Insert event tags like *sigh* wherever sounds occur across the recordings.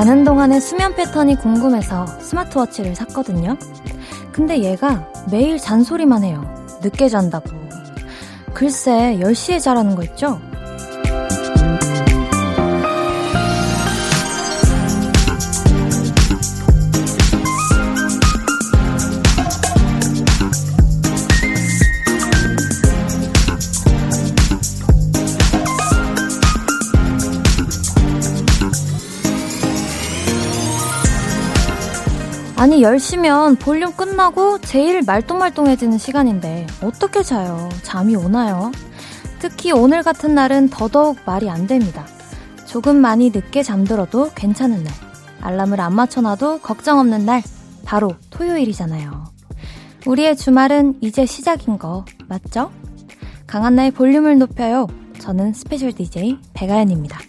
자는 동안의 수면 패턴이 궁금해서 스마트워치를 샀거든요. 근데 얘가 매일 잔소리만 해요. 늦게 잔다고. 글쎄, 10시에 자라는 거 있죠? 아니 10시면 볼륨 끝나고 제일 말똥말똥해지는 시간인데 어떻게 자요? 잠이 오나요? 특히 오늘 같은 날은 더더욱 말이 안 됩니다. 조금 많이 늦게 잠들어도 괜찮은 날. 알람을 안 맞춰놔도 걱정 없는 날. 바로 토요일이잖아요. 우리의 주말은 이제 시작인 거 맞죠? 강한나의 볼륨을 높여요. 저는 special DJ 배가연입니다.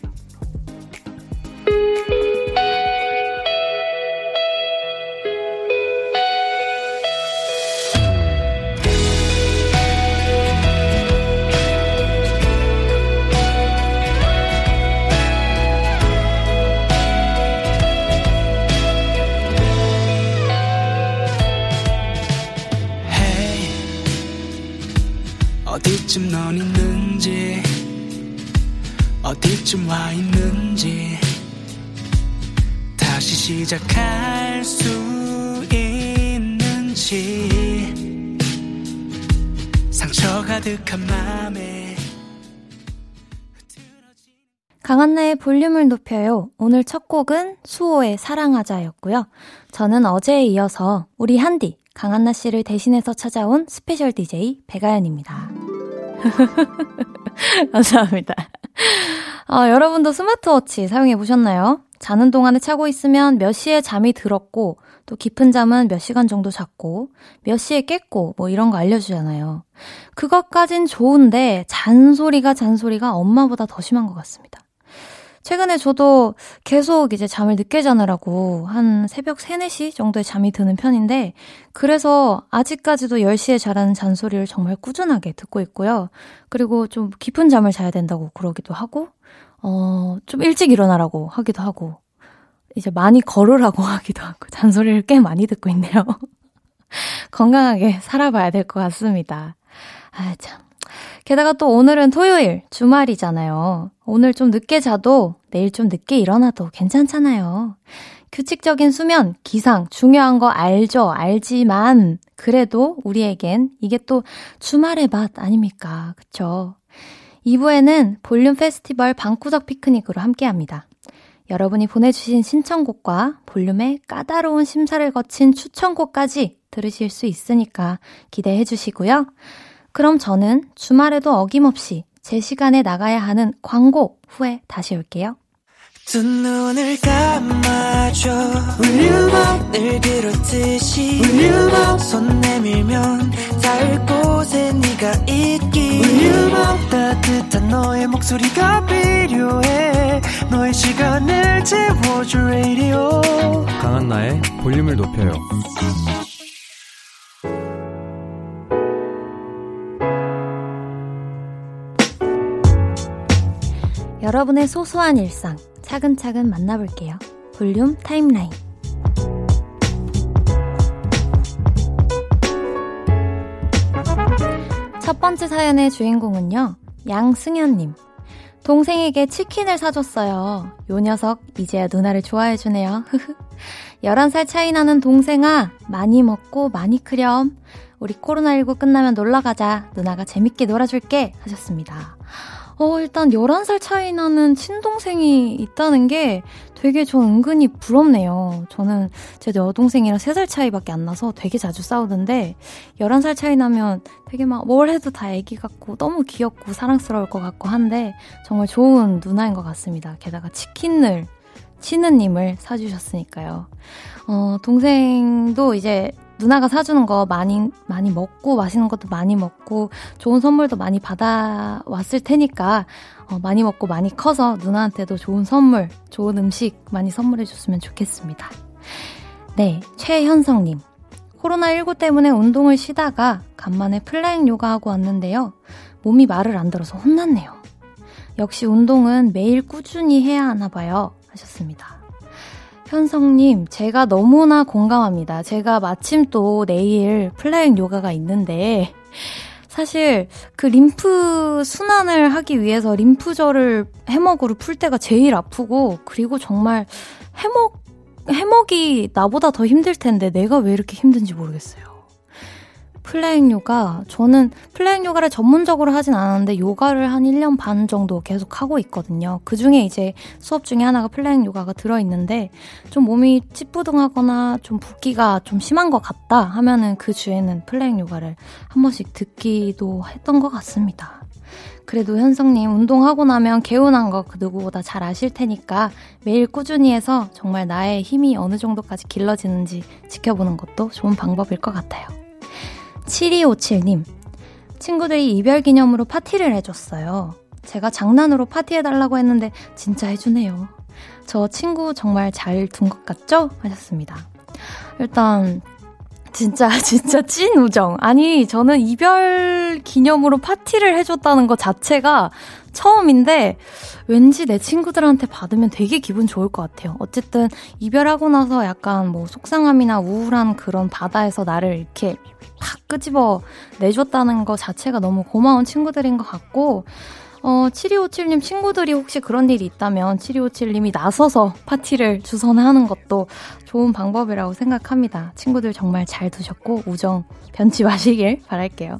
강한나의 볼륨을 높여요. 오늘 첫 곡은 수호의 사랑하자였고요. 저는 어제에 이어서 우리 한디 강한나 씨를 대신해서 찾아온 special DJ 배가연입니다. *laughs* 감사합니다. 어, 여러분도 스마트워치 사용해 보셨나요? 자는 동안에 차고 있으면 몇 시에 잠이 들었고, 또 깊은 잠은 몇 시간 정도 잤고, 몇 시에 깼고, 뭐 이런 거 알려주잖아요. 그것까진 좋은데, 잔소리가 잔소리가 엄마보다 더 심한 것 같습니다. 최근에 저도 계속 이제 잠을 늦게 자느라고 한 새벽 3, 4시 정도에 잠이 드는 편인데, 그래서 아직까지도 10시에 자라는 잔소리를 정말 꾸준하게 듣고 있고요. 그리고 좀 깊은 잠을 자야 된다고 그러기도 하고, 어, 좀 일찍 일어나라고 하기도 하고, 이제 많이 걸으라고 *laughs* 하기도 하고, 잔소리를 꽤 많이 듣고 있네요. *laughs* 건강하게 살아봐야 될 것 같습니다. 아, 참. 게다가 또 오늘은 토요일, 주말이잖아요. 오늘 좀 늦게 자도 내일 좀 늦게 일어나도 괜찮잖아요. 규칙적인 수면, 기상, 중요한 거 알죠? 알지만, 그래도 우리에겐 이게 또 주말의 맛 아닙니까? 그쵸? 2부에는 볼륨 페스티벌 방구석 피크닉으로 함께 합니다. 여러분이 보내주신 신청곡과 볼륨의 까다로운 심사를 거친 추천곡까지 들으실 수 있으니까 기대해 주시고요. 그럼 저는 주말에도 어김없이 제 시간에 나가야 하는 광고 후에 다시 올게요. 두 눈을 감아줘. Will you love 늘 그렇듯이 Will you love 손 내밀면 닿을 곳에 네가 있기. Will you love 따뜻한 너의 목소리가 필요해. 너의 시간을 채워줄 radio. 강한나의 볼륨을 높여요 여러분의 소소한 일상 차근차근 만나볼게요. 볼륨 타임라인. 첫 번째 사연의 주인공은요, 양승현님. 동생에게 치킨을 사줬어요. 요 녀석, 이제야 누나를 좋아해주네요. 11살 차이 나는 동생아, 많이 먹고 많이 크렴. 우리 코로나19 끝나면 놀러 가자. 누나가 재밌게 놀아줄게. 하셨습니다. 어, 일단 11살 차이 나는 친동생이 있다는 게 되게 전 은근히 부럽네요. 저는 제 여동생이랑 3살 차이밖에 안 나서 되게 자주 싸우는데 11살 차이 나면 되게 막 뭘 해도 다 애기 같고 너무 귀엽고 사랑스러울 것 같고 한데 정말 좋은 누나인 것 같습니다. 게다가 치킨을 치느님을 사주셨으니까요. 어, 동생도 이제 누나가 사주는 거 많이, 많이 먹고, 맛있는 것도 많이 먹고, 좋은 선물도 많이 받아 왔을 테니까, 어, 많이 먹고 많이 커서 누나한테도 좋은 선물, 좋은 음식 많이 선물해 줬으면 좋겠습니다. 네, 최현성님. 코로나19 때문에 운동을 쉬다가 간만에 플라잉 요가하고 왔는데요. 몸이 말을 안 들어서 혼났네요. 역시 운동은 매일 꾸준히 해야 하나 봐요. 하셨습니다. 현성님, 제가 너무나 공감합니다. 제가 마침 또 내일 flying 요가가 있는데, 사실 그 림프 순환을 하기 위해서 림프절을 해먹으로 풀 때가 제일 아프고, 그리고 정말 해먹, 해먹이 나보다 더 힘들 텐데 내가 왜 이렇게 힘든지 모르겠어요. flying 요가, 저는 flying 요가를 전문적으로 하진 않았는데 요가를 한 1년 반 정도 계속 하고 있거든요. 그 중에 이제 수업 중에 하나가 flying 요가가 들어있는데 좀 몸이 찌뿌둥하거나 좀 붓기가 좀 심한 것 같다 하면은 그 주에는 flying 요가를 한 번씩 듣기도 했던 것 같습니다. 그래도 현성님 운동하고 나면 개운한 거 그 누구보다 잘 아실 테니까 매일 꾸준히 해서 정말 나의 힘이 어느 정도까지 길러지는지 지켜보는 것도 좋은 방법일 것 같아요. 7257님, 친구들이 이별 기념으로 파티를 해줬어요. 제가 장난으로 파티해달라고 했는데 진짜 해주네요. 저 친구 정말 잘 둔 것 같죠? 하셨습니다. 일단, 진짜, *laughs* 진짜 찐 우정. 아니, 저는 이별 기념으로 파티를 해줬다는 것 자체가 처음인데, 왠지 내 친구들한테 받으면 되게 기분 좋을 것 같아요. 어쨌든, 이별하고 나서 약간 뭐 속상함이나 우울한 그런 바다에서 나를 이렇게 팍 끄집어 내줬다는 것 자체가 너무 고마운 친구들인 것 같고, 어, 7257님 친구들이 혹시 그런 일이 있다면 7257님이 나서서 파티를 주선하는 것도 좋은 방법이라고 생각합니다. 친구들 정말 잘 두셨고 우정 변치 마시길 바랄게요.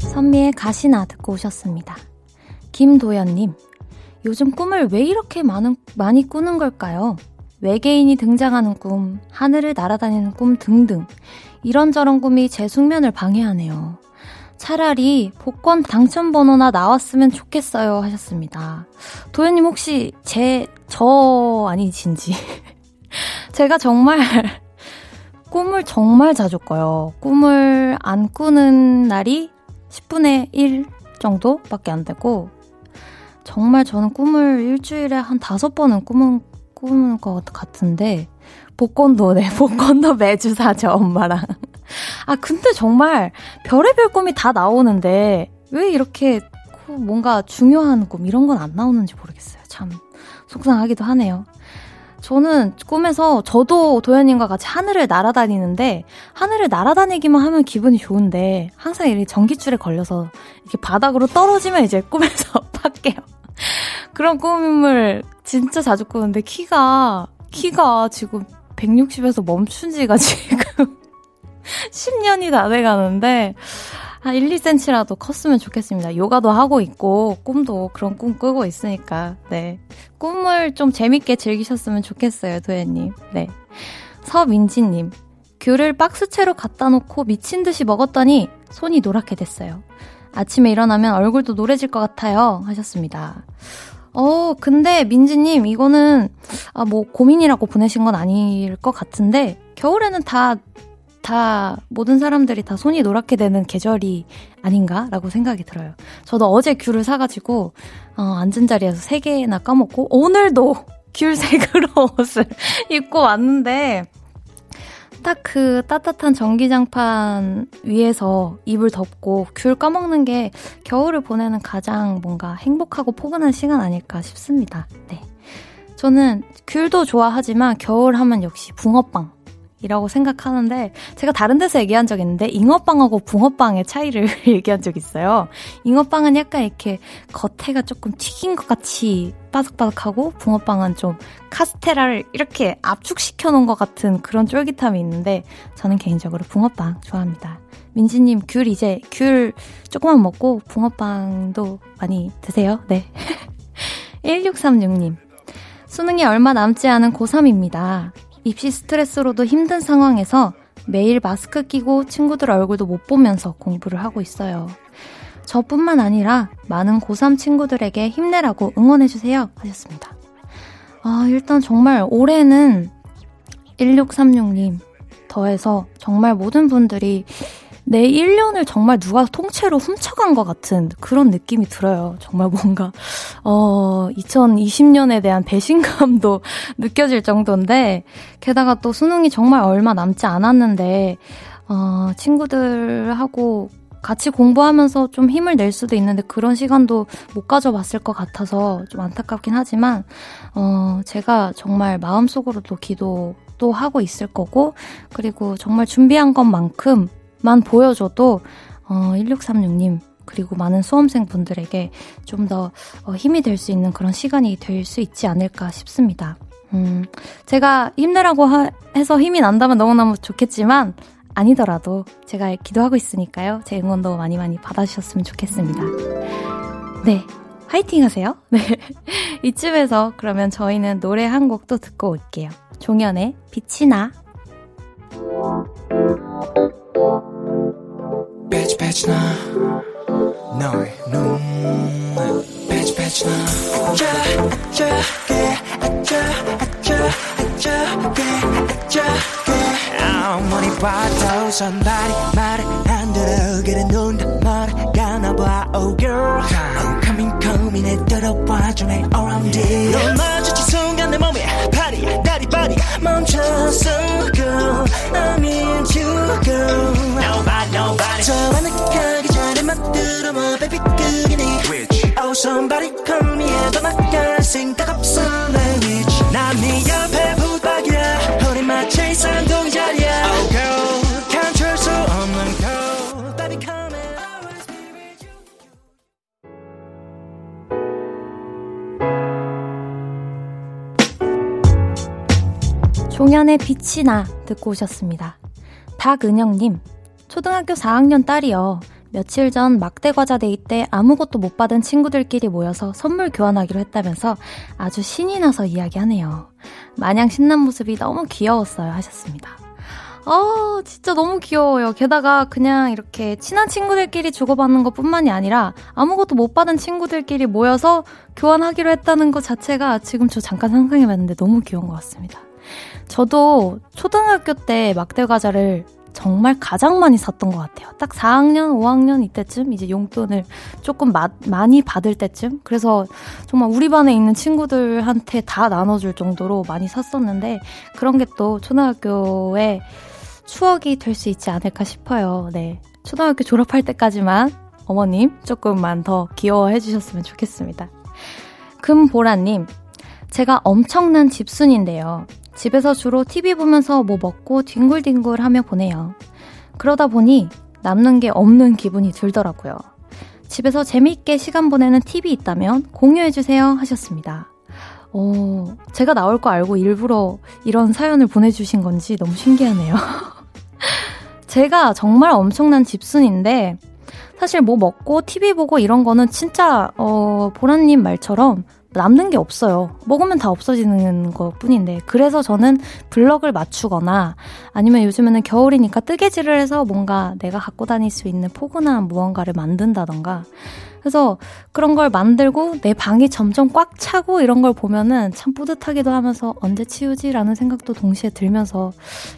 선미의 가시나 듣고 오셨습니다. 김도연님, 요즘 꿈을 왜 이렇게 많은, 많이 꾸는 걸까요? 외계인이 등장하는 꿈, 하늘을 날아다니는 꿈 등등. 이런저런 꿈이 제 숙면을 방해하네요. 차라리 복권 당첨 번호나 나왔으면 좋겠어요 하셨습니다. 도현님 혹시 제, 저 아니신지. *laughs* 제가 정말 *laughs* 꿈을 정말 자주 꿔요. 꿈을 안 꾸는 날이 10분의 1 정도밖에 안 되고, 정말 저는 꿈을 일주일에 한 다섯 번은 꾸는, 꾸는 것 같은데, 복권도, 네, *laughs* 복권도 매주 사죠, 엄마랑. 아, 근데 정말 별의별 꿈이 다 나오는데, 왜 이렇게 뭔가 중요한 꿈, 이런 건 안 나오는지 모르겠어요. 참, 속상하기도 하네요. 저는 꿈에서 저도 도현님과 같이 하늘을 날아다니는데 하늘을 날아다니기만 하면 기분이 좋은데 항상 이렇게 전기줄에 걸려서 이렇게 바닥으로 떨어지면 이제 꿈에서 *laughs* 밖에요. 그런 꿈을 진짜 자주 꾸는데 키가 키가 지금 160에서 멈춘 지가 *laughs* 지금 10년이 다 돼가는데 한 1, 2cm라도 컸으면 좋겠습니다. 요가도 하고 있고, 꿈도 그런 꿈 꾸고 있으니까, 네. 꿈을 좀 재밌게 즐기셨으면 좋겠어요, 도혜님. 네. 서민지님, 귤을 박스채로 갖다 놓고 미친 듯이 먹었더니 손이 노랗게 됐어요. 아침에 일어나면 얼굴도 노래질 것 같아요. 하셨습니다. 어, 근데 민지님, 이거는, 아, 뭐, 고민이라고 보내신 건 아닐 것 같은데, 겨울에는 다 다 모든 사람들이 다 손이 노랗게 되는 계절이 아닌가라고 생각이 들어요. 저도 어제 귤을 사가지고 어, 앉은 자리에서 세 개나 까먹고 오늘도 *laughs* 귤 색으로 옷을 *laughs* 입고 왔는데 딱 그 따뜻한 전기장판 위에서 입을 덮고 귤 까먹는 게 겨울을 보내는 가장 뭔가 행복하고 포근한 시간 아닐까 싶습니다. 네. 저는 귤도 좋아하지만 겨울 하면 역시 붕어빵. 이라고 생각하는데 제가 다른 데서 얘기한 적 있는데 잉어빵하고 붕어빵의 차이를 *laughs* 얘기한 적 있어요. 잉어빵은 약간 이렇게 겉에가 조금 튀긴 것 같이 바삭바삭하고 붕어빵은 좀 카스테라를 이렇게 압축시켜 놓은 것 같은 그런 쫄깃함이 있는데 저는 개인적으로 붕어빵 좋아합니다. 민지님 귤 이제 귤 조금만 먹고 붕어빵도 많이 드세요. 네. *laughs* 1636님. 수능이 얼마 남지 않은 고3입니다. 입시 스트레스로도 힘든 상황에서 매일 마스크 끼고 친구들 얼굴도 못 보면서 공부를 하고 있어요. 저뿐만 아니라 많은 고3 친구들에게 힘내라고 응원해주세요. 하셨습니다. 아, 일단 정말 올해는 1636님 더해서 정말 모든 분들이 내 1년을 정말 누가 통째로 훔쳐간 것 같은 그런 느낌이 들어요. 정말 뭔가, 어, 2020년에 대한 배신감도 *laughs* 느껴질 정도인데, 게다가 또 수능이 정말 얼마 남지 않았는데, 어, 친구들하고 같이 공부하면서 좀 힘을 낼 수도 있는데 그런 시간도 못 가져봤을 것 같아서 좀 안타깝긴 하지만, 어, 제가 정말 마음속으로도 기도도 하고 있을 거고, 그리고 정말 준비한 것만큼 만 보여줘도 어, 1636님 그리고 많은 수험생 분들에게 좀더 어, 힘이 될 수 있는 그런 시간이 될 수 있지 않을까 싶습니다. 음, 제가 힘내라고 하, 해서 힘이 난다면 너무너무 좋겠지만 아니더라도 제가 기도하고 있으니까요. 제 응원도 많이 많이 받아주셨으면 좋겠습니다. 네. 화이팅 하세요. *laughs* 네. 이쯤에서 그러면 저희는 노래 한 곡 또 듣고 올게요. 종현의 빛이 나. 배치 배치 나 너의 눈 배치 배치 나 아차 아차게 아차 아차 아차게 아차게 아무리 봐도 선발이 말을 안 들어 그래 눈다 말을 가나 봐 oh girl. I'm coming coming 내 들어봐줘 내 around it 넌 마주친 순간 내 몸에 파리 다리 바리 멈췄어 girl I'm into girl nobody nobody 저 하늘가기 전에 막 들어봐 baby 그게 네 Which? Oh somebody call me 해도 나갈 생각 없어 종현의 빛이 나 듣고 오셨습니다. 박은영님, 초등학교 4학년 딸이요. 며칠 전 막대 과자 day 때 아무것도 못 받은 친구들끼리 모여서 선물 교환하기로 했다면서 아주 신이 나서 이야기하네요. 마냥 신난 모습이 너무 귀여웠어요. 하셨습니다. 아, 진짜 너무 귀여워요. 게다가 그냥 이렇게 친한 친구들끼리 주고받는 것 뿐만이 아니라 아무것도 못 받은 친구들끼리 모여서 교환하기로 했다는 것 자체가 지금 저 잠깐 상상해봤는데 너무 귀여운 것 같습니다. 저도 초등학교 때 막대 과자를 정말 가장 많이 샀던 것 같아요. 딱 4학년, 5학년 이때쯤 이제 용돈을 조금 마, 많이 받을 때쯤. 그래서 정말 우리 반에 있는 친구들한테 다 나눠줄 정도로 많이 샀었는데 그런 게 또 초등학교에 추억이 될 수 있지 않을까 싶어요. 네. 초등학교 졸업할 때까지만 어머님 조금만 더 귀여워해 주셨으면 좋겠습니다. 금보라님, 제가 엄청난 집순인데요. 집에서 주로 TV 보면서 뭐 먹고 뒹굴뒹굴 하며 보내요. 그러다 보니 남는 게 없는 기분이 들더라고요. 집에서 재미있게 시간 보내는 팁이 있다면 공유해주세요 하셨습니다. 어, 제가 나올 거 알고 일부러 이런 사연을 보내주신 건지 너무 신기하네요. *laughs* 제가 정말 엄청난 집순인데, 사실 뭐 먹고 TV 보고 이런 거는 진짜, 어, 보라님 말처럼 남는 게 없어요. 먹으면 다 없어지는 것 뿐인데. 그래서 저는 블럭을 맞추거나 아니면 요즘에는 겨울이니까 뜨개질을 해서 뭔가 내가 갖고 다닐 수 있는 포근한 무언가를 만든다던가. 그래서 그런 걸 만들고 내 방이 점점 꽉 차고 이런 걸 보면은 참 뿌듯하기도 하면서 언제 치우지라는 생각도 동시에 들면서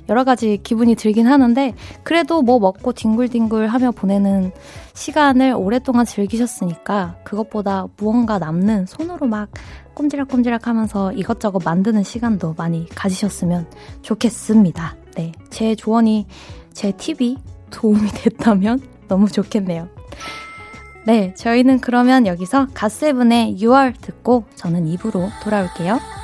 여러 가지 기분이 들긴 하는데 그래도 뭐 먹고 뒹굴뒹굴 하며 보내는 시간을 오랫동안 즐기셨으니까 그것보다 무언가 남는 손으로 막 꼼지락꼼지락 하면서 이것저것 만드는 시간도 많이 가지셨으면 좋겠습니다. 네, 제 조언이, 제 팁이 도움이 됐다면 너무 좋겠네요. 네, 저희는 그러면 여기서 갓세븐의 6월 듣고 저는 입으로 돌아올게요.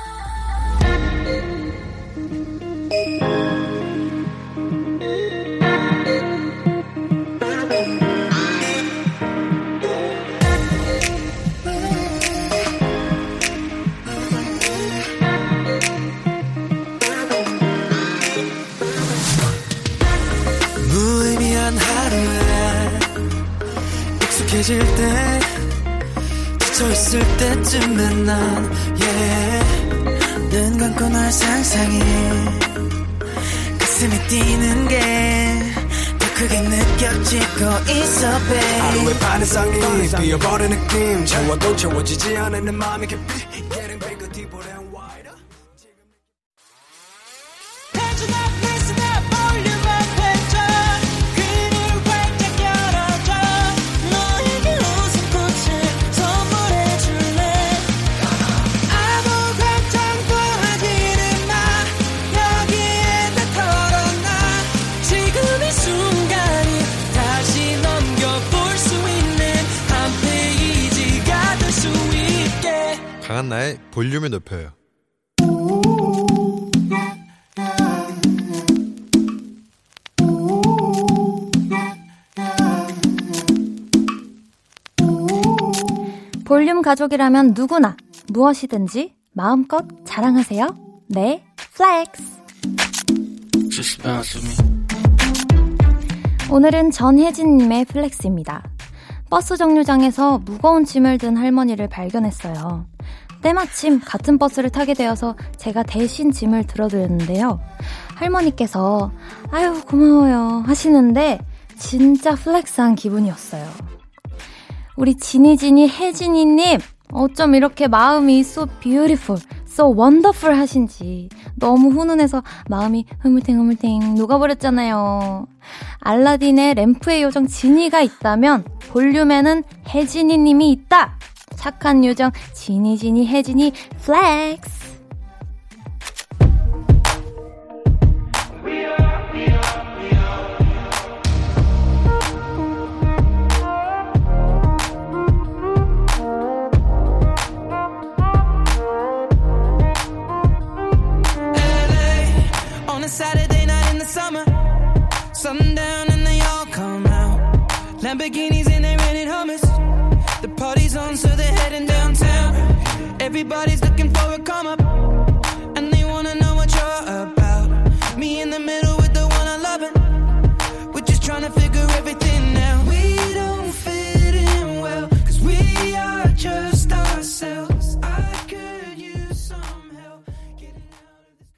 익숙해질 때 지쳐있을 때쯤에 난 yeah. 눈 감고 널 상상해. 가슴이 뛰는 게더 크게 느껴지고 있어 babe. 하루의 반 이상이 뛰어버린 느낌. 채워도 채워지지 않은 내 맘이 깊이 가족이라면 누구나 무엇이든지 마음껏 자랑하세요. 네, flex. 오늘은 전혜진님의 flex입니다. 버스 정류장에서 무거운 짐을 든 할머니를 발견했어요. 때마침 같은 버스를 타게 되어서 제가 대신 짐을 들어드렸는데요. 할머니께서 아유 고마워요 하시는데 진짜 flex한 기분이었어요. 우리 지니지니 혜진이님 어쩜 이렇게 마음이 so beautiful, so wonderful 하신지 너무 훈훈해서 마음이 흐물탱 흐물탱 녹아버렸잖아요. 알라딘의 램프의 요정 지니가 있다면 볼륨에는 혜진이님이 있다! 착한 요정 지니지니 혜진이 flex Lamborghinis and they rented hummus. The party's on, so they're heading downtown. Everybody's looking for a come up, and they wanna know what you're about. Me in the middle with the one I love, it. we're just trying to figure everything out. We don't fit in well, cause we are just ourselves. I could use some help getting out of this.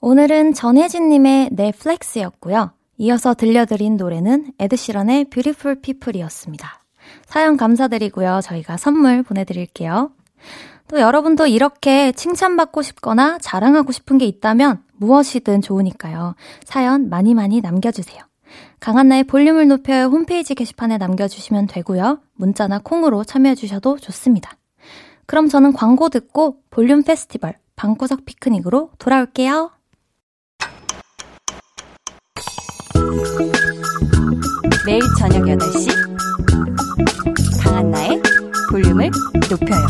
오늘은 전혜진님의 넷플렉스였고요. 이어서 들려드린 노래는 에드시런의 Beautiful People이었습니다. 사연 감사드리고요. 저희가 선물 보내드릴게요. 또 여러분도 이렇게 칭찬받고 싶거나 자랑하고 싶은 게 있다면 무엇이든 좋으니까요. 사연 많이 많이 남겨주세요. 강한나의 볼륨을 높여요 홈페이지 게시판에 남겨주시면 되고요. 문자나 콩으로 참여해주셔도 좋습니다. 그럼 저는 광고 듣고 볼륨 페스티벌 방구석 피크닉으로 돌아올게요. 매일 저녁 8시 강한나의 볼륨을 높여요.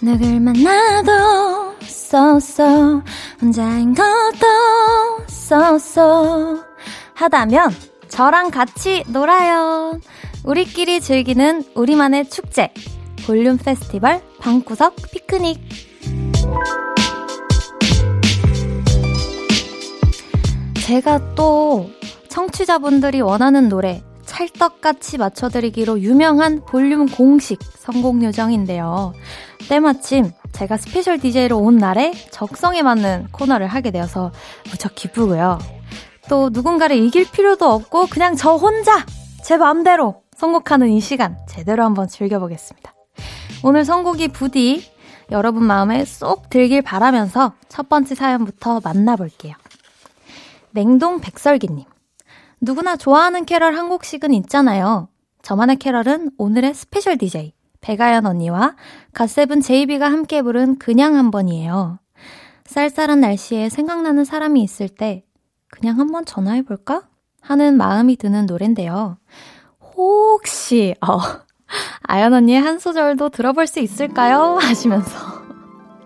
누굴 만나도 쏘쏘 혼자인 것도 쏘쏘 하다면 저랑 같이 놀아요. 우리끼리 즐기는 우리만의 축제 볼륨 페스티벌 방구석 피크닉 제가 또 청취자분들이 원하는 노래 찰떡같이 맞춰드리기로 유명한 볼륨 공식 선곡 요정인데요. 때마침 제가 special DJ로 온 날에 적성에 맞는 코너를 하게 되어서 무척 기쁘고요. 또 누군가를 이길 필요도 없고 그냥 저 혼자 제 마음대로 선곡하는 이 시간 제대로 한번 즐겨보겠습니다. 오늘 선곡이 부디 여러분 마음에 쏙 들길 바라면서 첫 번째 사연부터 만나볼게요. 냉동 백설기님. 누구나 좋아하는 캐럴 한 곡씩은 있잖아요. 저만의 캐럴은 오늘의 special DJ 백아연 언니와 갓세븐 제이비가 함께 부른 그냥 한 번이에요. 쌀쌀한 날씨에 생각나는 사람이 있을 때 그냥 한번 전화해볼까? 하는 마음이 드는 노랜데요. 혹시, 어, *laughs* 아연 언니의 한 소절도 들어볼 수 있을까요? *laughs* 하시면서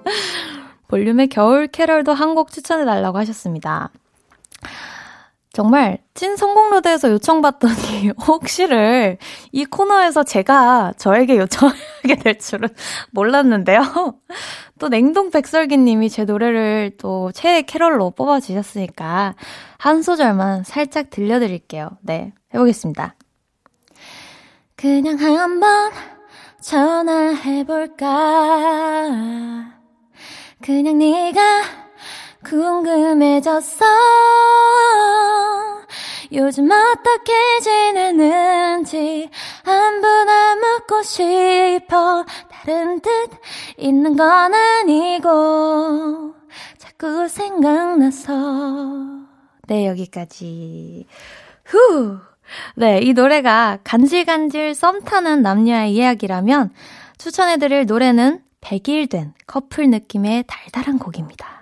*laughs* 볼륨의 겨울 캐럴도 한 곡 추천해달라고 하셨습니다. 정말 찐 성공로드에서 요청받더니 *laughs* 혹시를 이 코너에서 제가 저에게 요청하게 될 줄은 *laughs* 몰랐는데요. *laughs* 또 냉동 백설기님이 제 노래를 또 최애 캐럴로 뽑아주셨으니까 한 소절만 살짝 들려드릴게요. 네, 해보겠습니다. 그냥 한번 전화해볼까 그냥 네가 궁금해졌어. 요즘 어떻게 지내는지 안부나 묻고 싶어. 다른 뜻 있는 건 아니고 자꾸 생각나서. 네 여기까지. 후. 네, 이 노래가 간질간질 썸 타는 남녀의 이야기라면 추천해드릴 노래는 100일 된 커플 느낌의 달달한 곡입니다.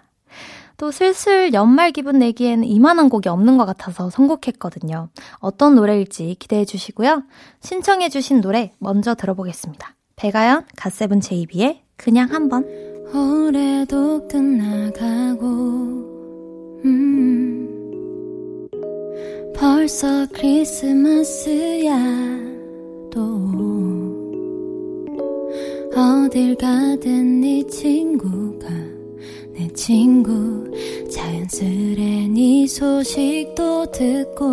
또 슬슬 연말 기분 내기에는 이만한 곡이 없는 것 같아서 선곡했거든요. 어떤 노래일지 기대해 주시고요. 신청해 주신 노래 먼저 들어보겠습니다. 배가연, 갓세븐 제이비의 그냥 한번. 올해도 끝나가고, 음, 벌써 크리스마스야, 또. 어딜 가든 네 친구가 내 친구 자연스레 네 소식도 듣고.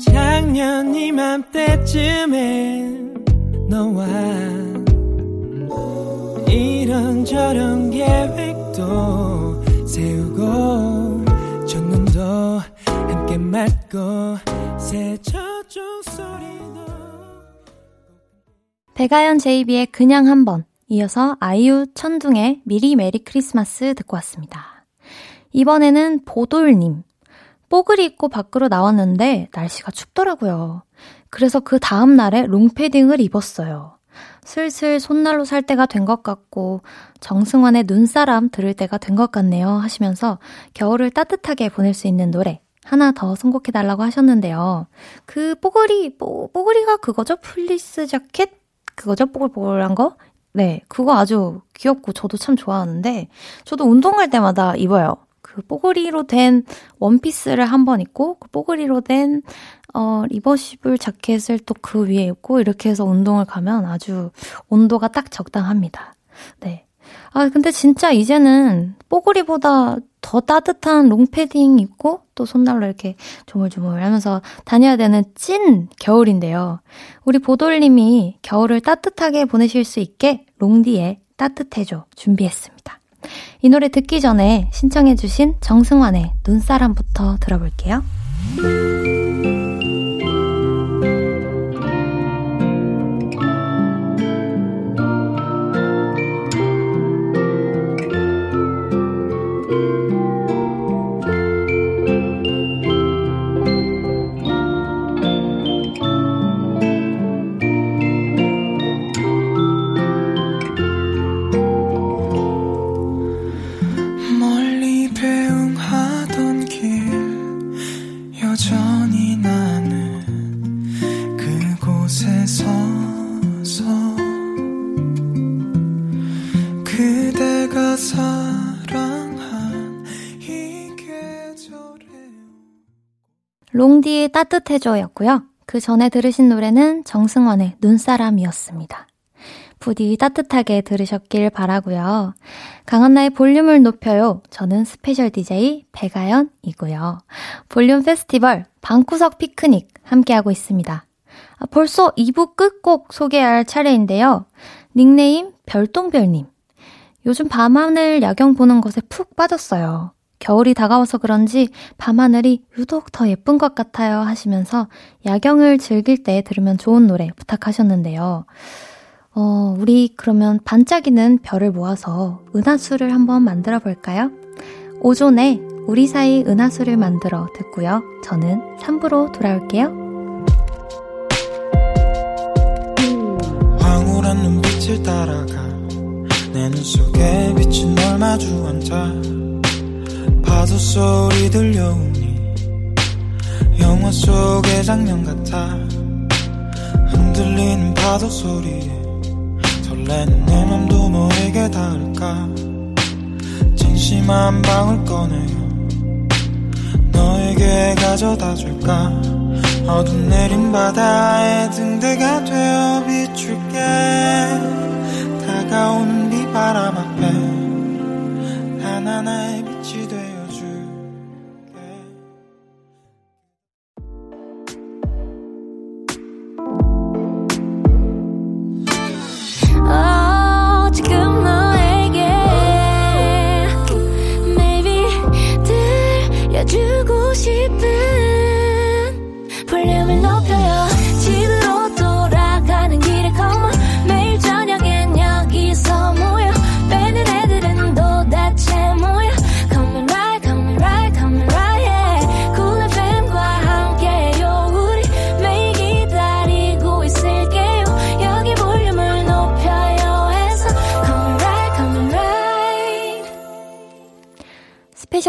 작년 이맘때쯤에 너와 이런저런 계획도 세우고 첫눈도 함께 맞고 새 첫종 소리도 배가연 제이비의 그냥 한번 이어서 아이유 천둥의 미리 메리 크리스마스 듣고 왔습니다. 이번에는 보돌님. 뽀글이 입고 밖으로 나왔는데 날씨가 춥더라고요. 그래서 그 다음 날에 롱패딩을 입었어요. 슬슬 손난로 살 때가 된 것 같고 정승환의 눈사람 들을 때가 된 것 같네요 하시면서 겨울을 따뜻하게 보낼 수 있는 노래 하나 더 선곡해 달라고 하셨는데요. 그 뽀글이, 뽀, 뽀글이가 그거죠? 플리스 자켓? 그거죠? 뽀글뽀글한 거? 네, 그거 아주 귀엽고 저도 참 좋아하는데, 저도 운동할 때마다 입어요. 그 뽀글이로 된 원피스를 한 번 입고, 그 뽀글이로 된, 어, reversible 자켓을 또 그 위에 입고, 이렇게 해서 운동을 가면 아주 온도가 딱 적당합니다. 네. 아, 근데 진짜 이제는 뽀글이보다 더 따뜻한 롱패딩 입고 또 손난로 이렇게 조물조물 하면서 다녀야 되는 찐 겨울인데요. 우리 보돌님이 겨울을 따뜻하게 보내실 수 있게 롱디에 따뜻해줘 준비했습니다. 이 노래 듣기 전에 신청해주신 정승환의 눈사람부터 들어볼게요. 롱디의 따뜻해줘였고요. 그 전에 들으신 노래는 정승환의 눈사람이었습니다. 부디 따뜻하게 들으셨길 바라고요. 강한나의 볼륨을 높여요. 저는 special DJ 백아연이고요. 볼륨 페스티벌 방구석 피크닉 함께하고 있습니다. 아, 벌써 2부 끝곡 소개할 차례인데요. 닉네임 별똥별님. 요즘 밤하늘 야경 보는 것에 푹 빠졌어요. 겨울이 다가와서 그런지 밤하늘이 유독 더 예쁜 것 같아요 하시면서 야경을 즐길 때 들으면 좋은 노래 부탁하셨는데요. 어, 우리 그러면 반짝이는 별을 모아서 은하수를 한번 만들어 볼까요? 오존의 우리 사이 은하수를 만들어 듣고요. 저는 3부로 돌아올게요. 황홀한 눈빛을 따라가 내 눈 속에 비친 널 마주 앉아 파도 소리 들려오니 영화 속의 장면 같아. 흔들리는 파도 소리에 설레는 내 맘도 너에게 닿을까? 진심한 방울 꺼내요 너에게 가져다 줄까? 어둠 내린 바다에 등대가 되어 비출게. 다가오는 비바람 앞에 하나하나의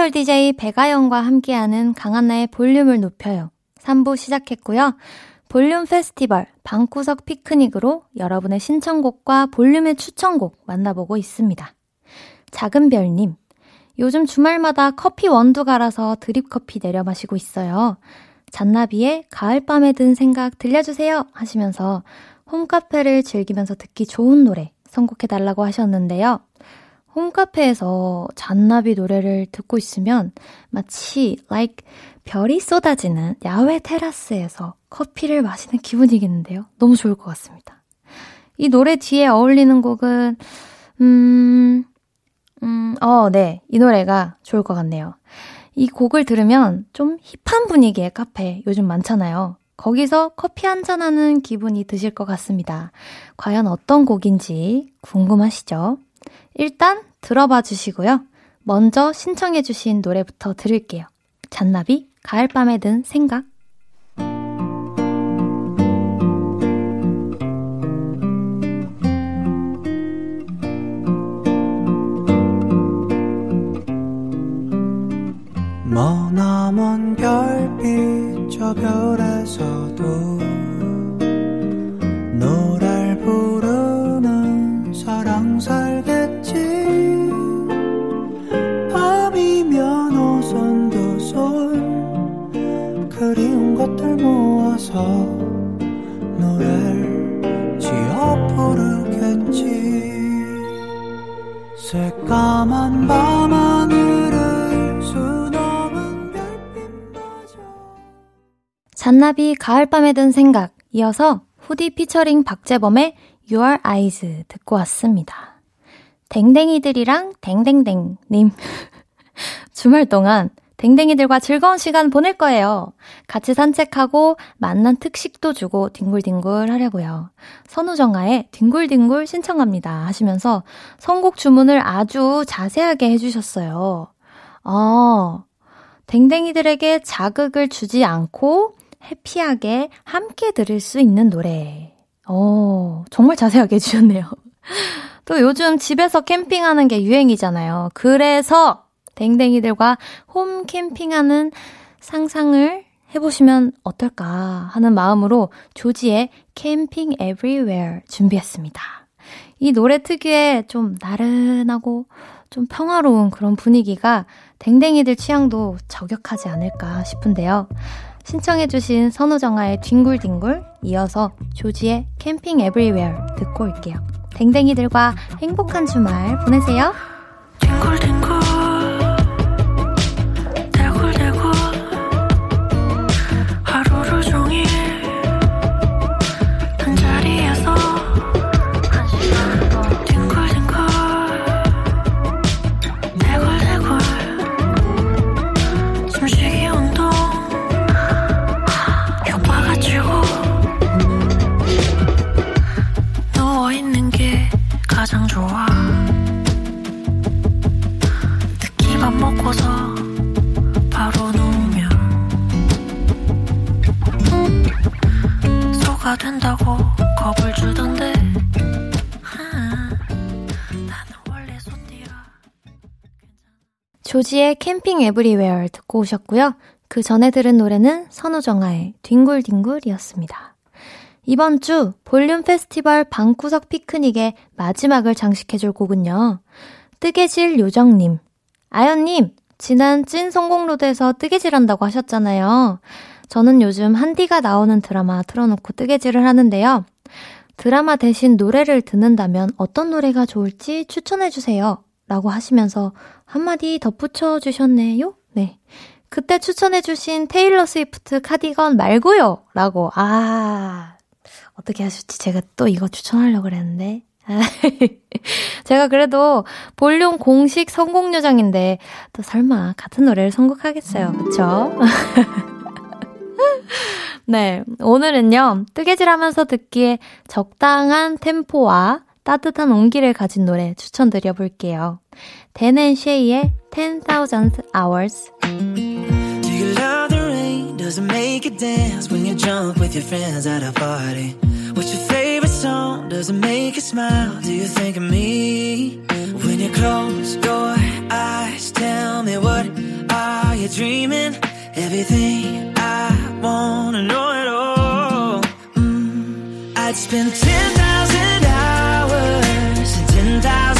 special DJ 백아연과 함께하는 강한나의 볼륨을 높여요. 3부 시작했고요. 볼륨 페스티벌 방구석 피크닉으로 여러분의 신청곡과 볼륨의 추천곡 만나보고 있습니다. 작은별님, 요즘 주말마다 커피 원두 갈아서 드립커피 내려 마시고 있어요. 잔나비의 가을밤에 든 생각 들려주세요 하시면서 홈카페를 즐기면서 듣기 좋은 노래 선곡해달라고 하셨는데요. 홈카페에서 잔나비 노래를 듣고 있으면 마치 like 별이 쏟아지는 야외 테라스에서 커피를 마시는 기분이겠는데요. 너무 좋을 것 같습니다. 이 노래 뒤에 어울리는 곡은 음, 음, 어, 네. 이 노래가 좋을 것 같네요. 이 곡을 들으면 좀 힙한 분위기의 카페 요즘 많잖아요. 거기서 커피 한잔하는 기분이 드실 것 같습니다. 과연 어떤 곡인지 궁금하시죠? 일단 들어봐 주시고요. 먼저 신청해 주신 노래부터 들을게요. 잔나비, 가을밤에 든 생각. 머나먼 별빛 저 별에서도 까만 잔나비 가을밤에 든 생각 이어서 후디 피처링 박재범의 Your Eyes 듣고 왔습니다. 댕댕이들이랑 댕댕댕님 *laughs* 주말 동안 댕댕이들과 즐거운 시간 보낼 거예요. 같이 산책하고 만난 특식도 주고 뒹굴뒹굴 하려고요. 선우정아의 뒹굴뒹굴 신청합니다 하시면서 선곡 주문을 아주 자세하게 해주셨어요. 아, 댕댕이들에게 자극을 주지 않고 해피하게 함께 들을 수 있는 노래. 어, 정말 자세하게 해주셨네요. *laughs* 또 요즘 집에서 캠핑하는 게 유행이잖아요. 그래서 댕댕이들과 홈 캠핑하는 상상을 해보시면 어떨까 하는 마음으로 조지의 camping everywhere 준비했습니다. 이 노래 특유의 좀 나른하고 좀 평화로운 그런 분위기가 댕댕이들 취향도 저격하지 않을까 싶은데요. 신청해주신 선우정아의 뒹굴뒹굴 이어서 조지의 camping everywhere 듣고 올게요. 댕댕이들과 행복한 주말 보내세요. 뒹굴뒹굴 가장 좋아 특히 밥 먹고서 바로 누우면 소가 된다고 겁을 주던데 조지의 캠핑 에브리웨어 듣고 오셨고요. 그 전에 들은 노래는 선우정아의 뒹굴뒹굴이었습니다. 이번 주 볼륨 페스티벌 방구석 피크닉의 마지막을 장식해줄 곡은요. 뜨개질 요정님. 가연님, 지난 찐 성공로드에서 뜨개질 한다고 하셨잖아요. 저는 요즘 한디가 나오는 드라마 틀어놓고 뜨개질을 하는데요. 드라마 대신 노래를 듣는다면 어떤 노래가 좋을지 추천해주세요. 라고 하시면서 한마디 덧붙여 주셨네요. 네. 그때 추천해주신 테일러 스위프트 카디건 말고요. 라고. 아, 어떻게 하실지 제가 또 이거 추천하려고 그랬는데. *laughs* 제가 그래도 볼륨 공식 선곡 요정인데 또 설마 같은 노래를 선곡하겠어요. 그쵸? *laughs* 네. 오늘은요, 뜨개질 하면서 듣기에 적당한 템포와 따뜻한 온기를 가진 노래 추천드려 볼게요. 댄앤 쉐이의 10,000 Hours. Does it make you dance when you jump with your friends at a party? What's your favorite song? Does it make you smile? Do you think of me? When you close your eyes, tell me what are you dreaming? Everything I wanna know it all. Mm, I'd spend 10,000 hours and 10,000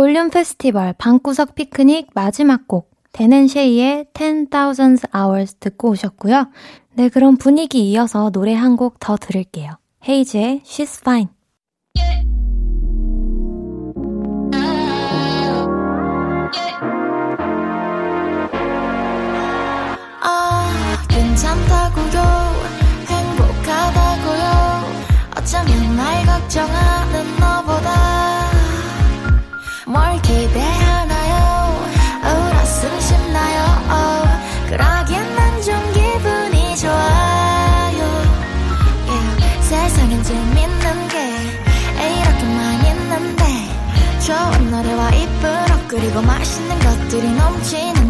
볼륨 페스티벌 방구석 피크닉 마지막 곡. 데넨쉐이의 10,000 Hours 듣고 오셨고요. 네, 그럼 분위기 이어서 노래 한 곡 더 들을게요. 헤이즈의 She's Fine. 아, 괜찮다고요. 행복하다고요. 어쩌면 날 걱정하는 그리고 맛있는 것들이 넘치는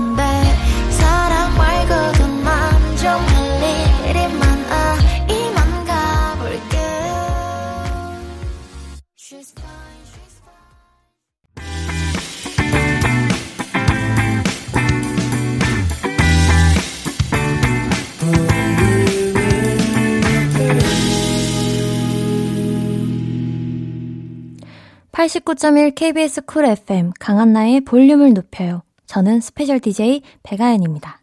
89.1 KBS 쿨 FM 강한나의 볼륨을 높여요. 저는 스페셜 DJ 배가연입니다.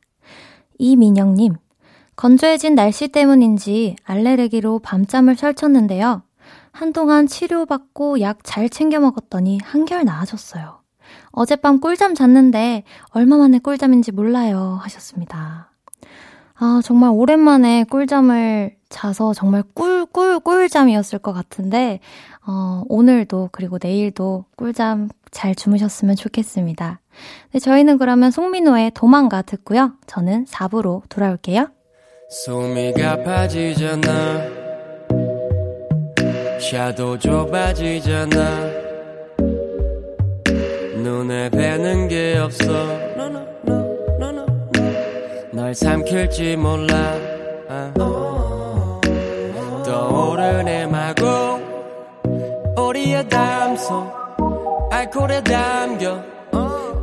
이민영님, 건조해진 날씨 때문인지 알레르기로 밤잠을 설쳤는데요. 한동안 치료받고 약 잘 챙겨 먹었더니 한결 나아졌어요. 어젯밤 꿀잠 잤는데 얼마 만에 꿀잠인지 몰라요 하셨습니다. 아, 정말 오랜만에 꿀잠을 자서 정말 꿀, 꿀, 꿀잠이었을 것 같은데, 어, 오늘도 그리고 내일도 꿀잠 잘 주무셨으면 좋겠습니다. 네, 저희는 그러면 송민호의 도망가 듣고요. 저는 4부로 돌아올게요. 숨이 가빠지잖아 샤도 좁아지잖아 눈에 뵈는 게 없어 널 삼킬지 몰라 아. 떠오르네 마구 우리의 담소 알코올에 담겨.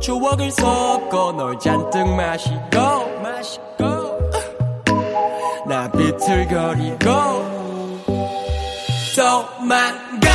추억을 섞어 널 잔뜩 마시고 나 비틀거리고. 도망가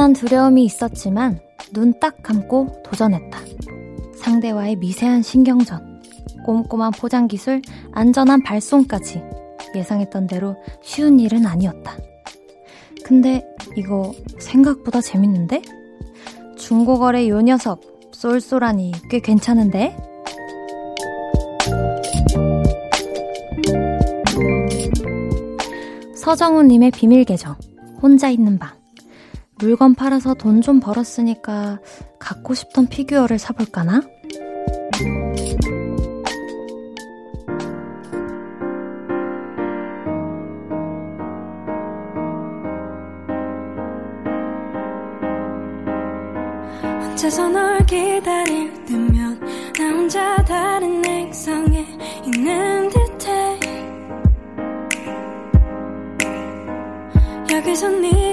막연한 두려움이 있었지만 눈 딱 감고 도전했다. 상대와의 미세한 신경전, 꼼꼼한 포장 기술, 안전한 발송까지 예상했던 대로 쉬운 일은 아니었다. 근데 이거 생각보다 재밌는데? 중고거래 요 녀석 쏠쏠하니 꽤 괜찮은데? 서정훈님의 비밀 계정 혼자 있는 방 물건 팔아서 돈 좀 벌었으니까 갖고 싶던 피규어를 사볼까나? 혼자서 널 기다릴 때면 나 혼자 다른 액상에 있는 듯해 여기서 네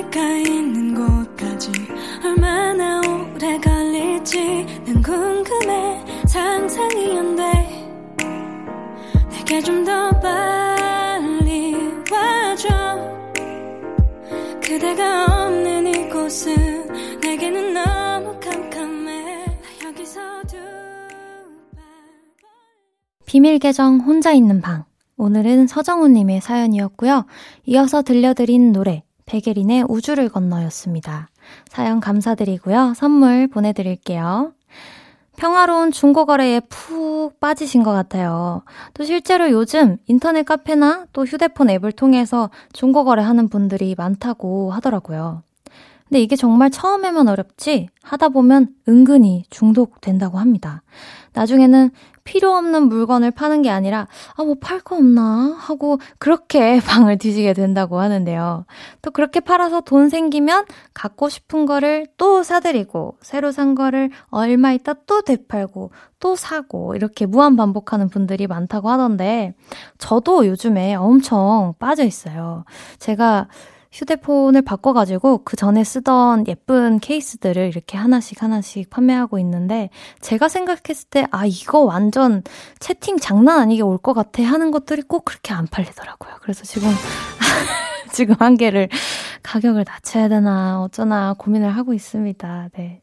오래 걸릴지 난 궁금해 상상이 안 돼 내게 좀 더 빨리 와줘 그대가 없는 이곳은 내게는 너무 나 여기서 비밀 계정 혼자 있는 방. 오늘은 서정우님의 사연이었고요. 이어서 들려드린 노래, 백예린의 우주를 건너였습니다. 사연 감사드리고요. 선물 보내드릴게요. 평화로운 중고거래에 푹 빠지신 것 같아요. 또 실제로 요즘 인터넷 카페나 또 휴대폰 앱을 통해서 중고거래 하는 분들이 많다고 하더라고요. 근데 이게 정말 처음에만 어렵지 하다 보면 은근히 중독된다고 합니다. 나중에는 필요 없는 물건을 파는 게 아니라 아 뭐 팔 거 없나 하고 그렇게 *laughs* 방을 뒤지게 된다고 하는데요. 또 그렇게 팔아서 돈 생기면 갖고 싶은 거를 또 사들이고 새로 산 거를 얼마 있다 또 되팔고 또 사고 이렇게 무한 반복하는 분들이 많다고 하던데 저도 요즘에 엄청 빠져 있어요. 제가 휴대폰을 바꿔가지고 그 전에 쓰던 예쁜 케이스들을 이렇게 하나씩 하나씩 판매하고 있는데 제가 생각했을 때 아 이거 완전 채팅 장난 아니게 올 것 같아 하는 것들이 꼭 그렇게 안 팔리더라고요. 그래서 지금 *laughs* 지금 한 개를 가격을 낮춰야 되나 어쩌나 고민을 하고 있습니다. 네.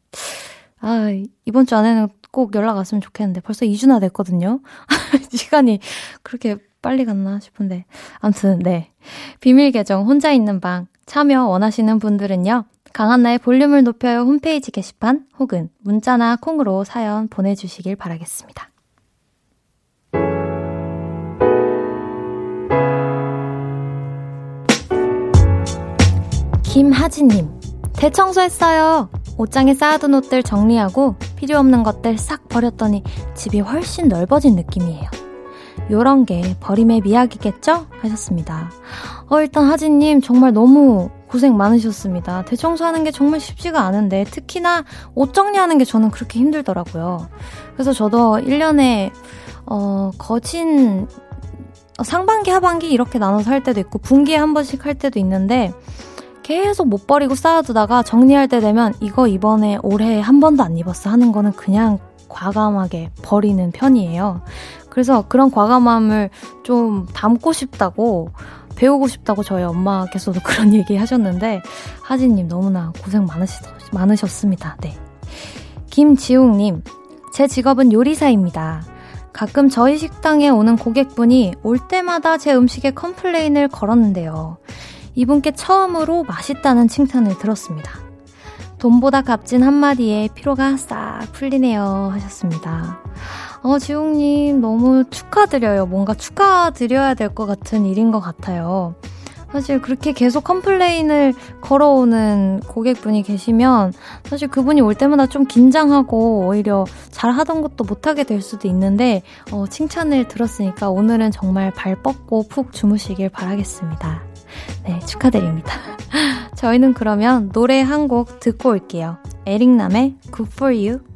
아 이번 주 안에는 꼭 연락 왔으면 좋겠는데 벌써 2주나 됐거든요. *laughs* 시간이 그렇게 빨리 갔나 싶은데 아무튼 네. 비밀 계정 혼자 있는 방 참여 원하시는 분들은요. 강한나의 볼륨을 높여요 홈페이지 게시판 혹은 문자나 콩으로 사연 보내주시길 바라겠습니다. 김하진님, 대청소했어요. 옷장에 쌓아둔 옷들 정리하고 필요 없는 것들 싹 버렸더니 집이 훨씬 넓어진 느낌이에요. 요런 게 버림의 미학이겠죠? 하셨습니다. 어, 일단 하진님 정말 너무 고생 많으셨습니다. 대청소하는 게 정말 쉽지가 않은데 특히나 옷 정리하는 게 저는 그렇게 힘들더라고요. 그래서 저도 1년에 어, 거진 상반기, 하반기 이렇게 나눠서 할 때도 있고 분기에 한 번씩 할 때도 있는데 계속 못 버리고 쌓아두다가 정리할 때 되면 이거 이번에 올해 한 번도 안 입었어 하는 거는 그냥 과감하게 버리는 편이에요. 그래서 그런 과감함을 좀 담고 싶다고 배우고 싶다고 저희 엄마께서도 *laughs* 그런 얘기 하셨는데 하진님 너무나 고생 많으시, 많으셨습니다. 네. 김지웅님, 제 직업은 요리사입니다. 가끔 저희 식당에 오는 고객분이 올 때마다 제 음식에 컴플레인을 걸었는데요. 이분께 처음으로 맛있다는 칭찬을 들었습니다. 돈보다 값진 한마디에 피로가 싹 풀리네요. 하셨습니다. 어, 지웅님, 너무 축하드려요. 뭔가 축하드려야 될 것 같은 일인 것 같아요. 사실 그렇게 계속 컴플레인을 걸어오는 고객분이 계시면 사실 그분이 올 때마다 좀 긴장하고 오히려 잘 하던 것도 못하게 될 수도 있는데 어, 칭찬을 들었으니까 오늘은 정말 발 뻗고 푹 주무시길 바라겠습니다. 네, 축하드립니다. *laughs* 저희는 그러면 노래 한 곡 듣고 올게요. 에릭남의 Good For You.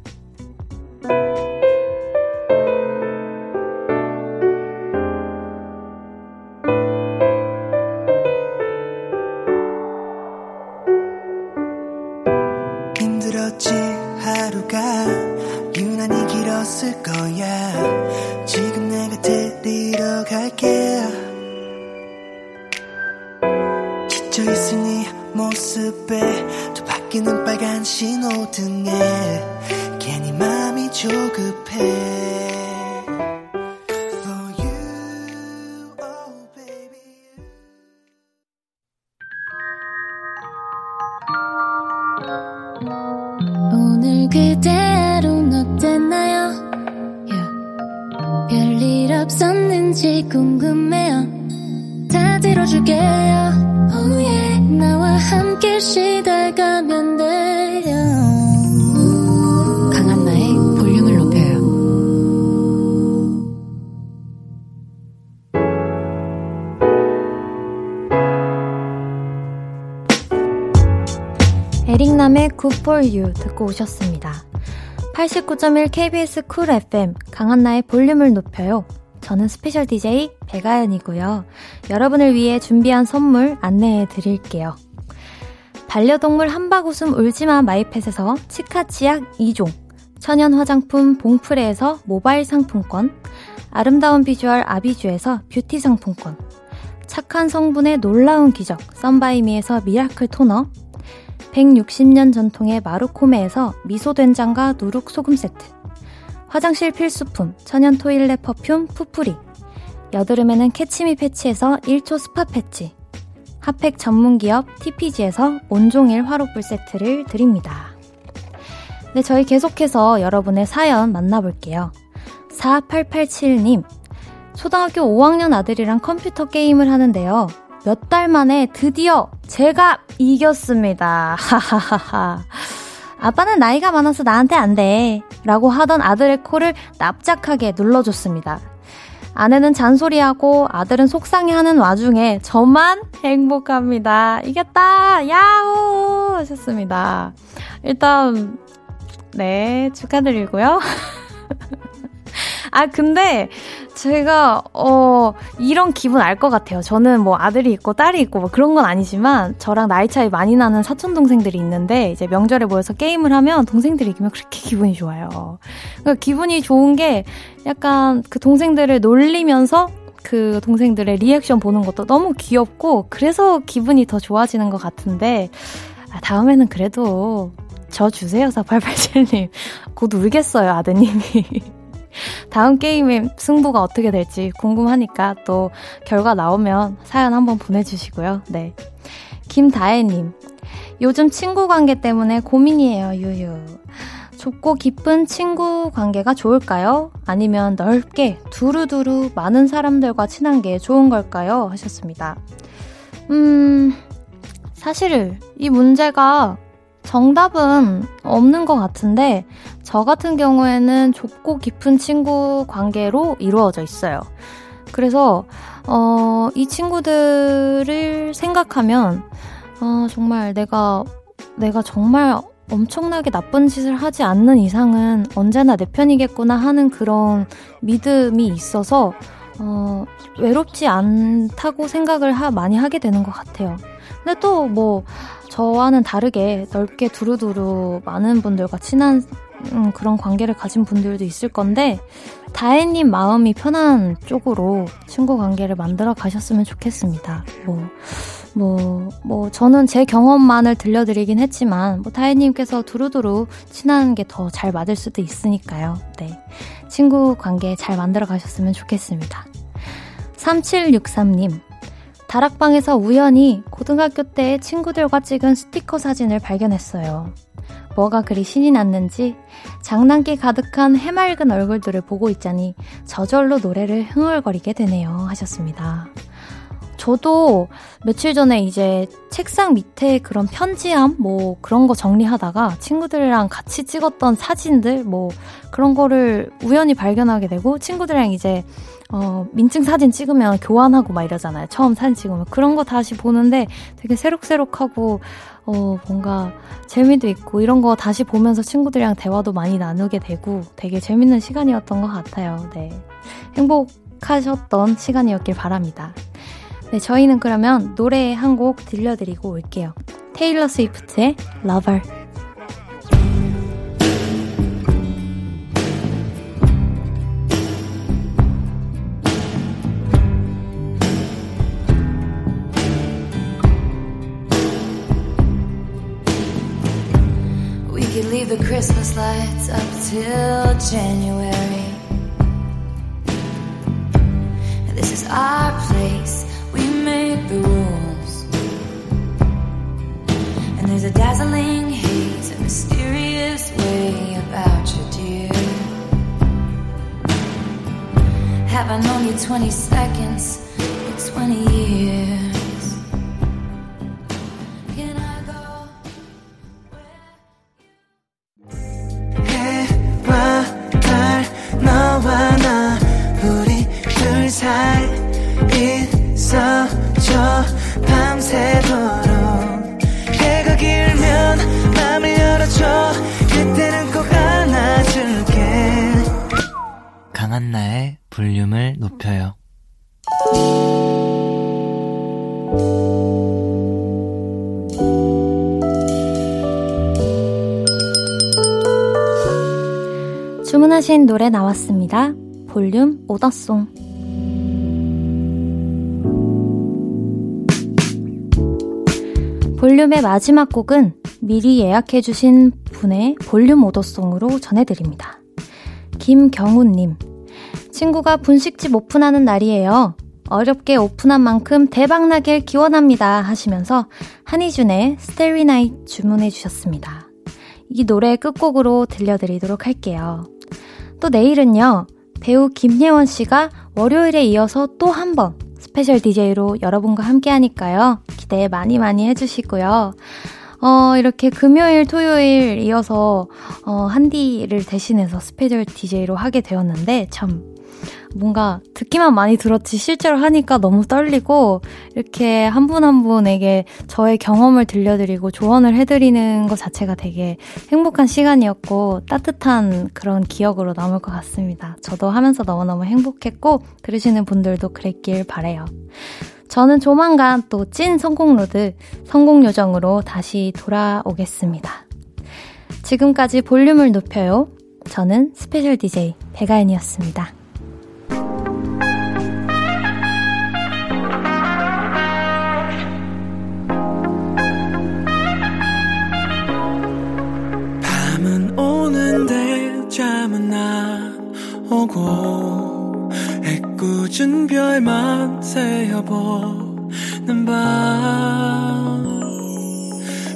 에릭남의 Good For You 듣고 오셨습니다. 89.1 KBS 쿨 FM 강한나의 볼륨을 높여요. 저는 스페셜 DJ 배가연이고요. 여러분을 위해 준비한 선물 안내해 드릴게요. 반려동물 함박웃음 울지마 마이펫에서 치카치약 2종, 천연 화장품 봉프레에서 모바일 상품권, 아름다운 비주얼 아비주에서 뷰티 상품권, 착한 성분의 놀라운 기적 썬바이미에서 미라클 토너, 160년 전통의 마루코메에서 미소된장과 누룩소금 세트 화장실 필수품 천연 토일렛 퍼퓸 푸풀이 여드름에는 캐치미 패치에서 1초 스파 패치 핫팩 전문 기업 TPG에서 온종일 화롯불 세트를 드립니다. 네, 저희 계속해서 여러분의 사연 만나볼게요. 4887님 초등학교 5학년 아들이랑 컴퓨터 게임을 하는데요. 몇 달 만에 드디어 제가 이겼습니다. 하하하하. 아빠는 나이가 많아서 나한테 안 돼. 라고 하던 아들의 코를 납작하게 눌러줬습니다. 아내는 잔소리하고 아들은 속상해하는 와중에 저만 행복합니다. 이겼다! 야호! 하셨습니다. 일단, 네, 축하드리고요. *laughs* 아, 근데 제가, 어, 이런 기분 알 것 같아요. 저는 뭐 아들이 있고 딸이 있고 뭐 그런 건 아니지만 저랑 나이 차이 많이 나는 사촌 동생들이 있는데 이제 명절에 모여서 게임을 하면 동생들이 이기면 그렇게 *laughs* 기분이 좋아요. 그러니까 기분이 좋은 게 약간 그 동생들을 놀리면서 그 동생들의 리액션 보는 것도 너무 귀엽고 그래서 기분이 더 좋아지는 것 같은데 아, 다음에는 그래도 저 주세요, 4887님. 곧 울겠어요, 아드님이. *laughs* 다음 게임의 승부가 어떻게 될지 궁금하니까 또 결과 나오면 사연 한번 보내주시고요. 네. 김다혜님. 요즘 친구 관계 때문에 고민이에요, 유유. 좁고 깊은 친구 관계가 좋을까요? 아니면 넓게 두루두루 많은 사람들과 친한 게 좋은 걸까요? 하셨습니다. 음, 사실 이 문제가 정답은 없는 것 같은데, 저 같은 경우에는 좁고 깊은 친구 관계로 이루어져 있어요. 그래서, 어, 이 친구들을 생각하면, 어, 정말 내가, 내가 정말 엄청나게 나쁜 짓을 하지 않는 이상은 언제나 내 편이겠구나 하는 그런 믿음이 있어서, 어, 외롭지 않다고 생각을 하, 많이 하게 되는 것 같아요. 근데 또 뭐, 저와는 다르게 넓게 두루두루 많은 분들과 친한 음, 그런 관계를 가진 분들도 있을 건데, 다혜님 마음이 편한 쪽으로 친구 관계를 만들어 가셨으면 좋겠습니다. 뭐, 뭐, 뭐, 저는 제 경험만을 들려드리긴 했지만, 뭐, 다혜님께서 두루두루 친한 게 더 잘 맞을 수도 있으니까요. 네. 친구 관계 잘 만들어 가셨으면 좋겠습니다. 3763님. 다락방에서 우연히 고등학교 때 친구들과 찍은 스티커 사진을 발견했어요. 뭐가 그리 신이 났는지 장난기 가득한 해맑은 얼굴들을 보고 있자니 저절로 노래를 흥얼거리게 되네요. 하셨습니다. 저도 며칠 전에 이제 책상 밑에 그런 편지함 뭐 그런 거 정리하다가 친구들이랑 같이 찍었던 사진들 뭐 그런 거를 우연히 발견하게 되고 친구들이랑 이제 어 민증 사진 찍으면 교환하고 막 이러잖아요. 처음 사진 찍으면 그런 거 다시 보는데 되게 새록새록하고 어 뭔가 재미도 있고 이런 거 다시 보면서 친구들이랑 대화도 많이 나누게 되고 되게 재밌는 시간이었던 것 같아요. 네. 행복하셨던 시간이었길 바랍니다. 네, 저희는 그러면 노래 한 곡 들려드리고 올게요. 테일러 스위프트의 Lover. Christmas lights up till January. This is our place, we make the rules. And there's a dazzling haze, a mysterious way about you, dear. Have I known you 20 seconds, or 20 years? 나왔습니다. 볼륨 오더송. 볼륨의 마지막 곡은 미리 예약해주신 분의 볼륨 오더송으로 전해드립니다. 김경훈님. 친구가 분식집 오픈하는 날이에요. 어렵게 오픈한 만큼 대박나길 기원합니다. 하시면서 한희준의 Starry Night 주문해주셨습니다. 이 노래 끝곡으로 들려드리도록 할게요. 또 내일은요, 배우 김예원 씨가 월요일에 이어서 또 한 번 스페셜 DJ로 여러분과 함께 하니까요. 기대 많이 많이 해주시고요. 어, 이렇게 금요일, 토요일 이어서, 어, 한디를 대신해서 스페셜 DJ로 하게 되었는데, 참, 뭔가 듣기만 많이 들었지 실제로 하니까 너무 떨리고 이렇게 한 분 한 분에게 저의 경험을 들려드리고 조언을 해드리는 것 자체가 되게 행복한 시간이었고 따뜻한 그런 기억으로 남을 것 같습니다. 저도 하면서 너무너무 행복했고 들으시는 분들도 그랬길 바래요. 저는 조만간 또 찐 성공로드 성공 요정으로 다시 돌아오겠습니다. 지금까지 볼륨을 높여요. 저는 스페셜 DJ 배가연이었습니다. 오는데 잠은 안 오고 애꿎은 별만 새어보는 밤.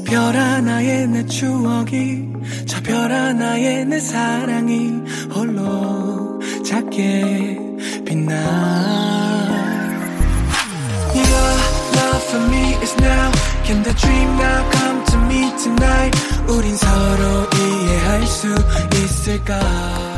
별 하나에 내 추억이 저 별 하나에 내 사랑이 홀로 작게 빛나. Your love for me is now Can the dream now come to me tonight 우린 서로 이해할 수 있을까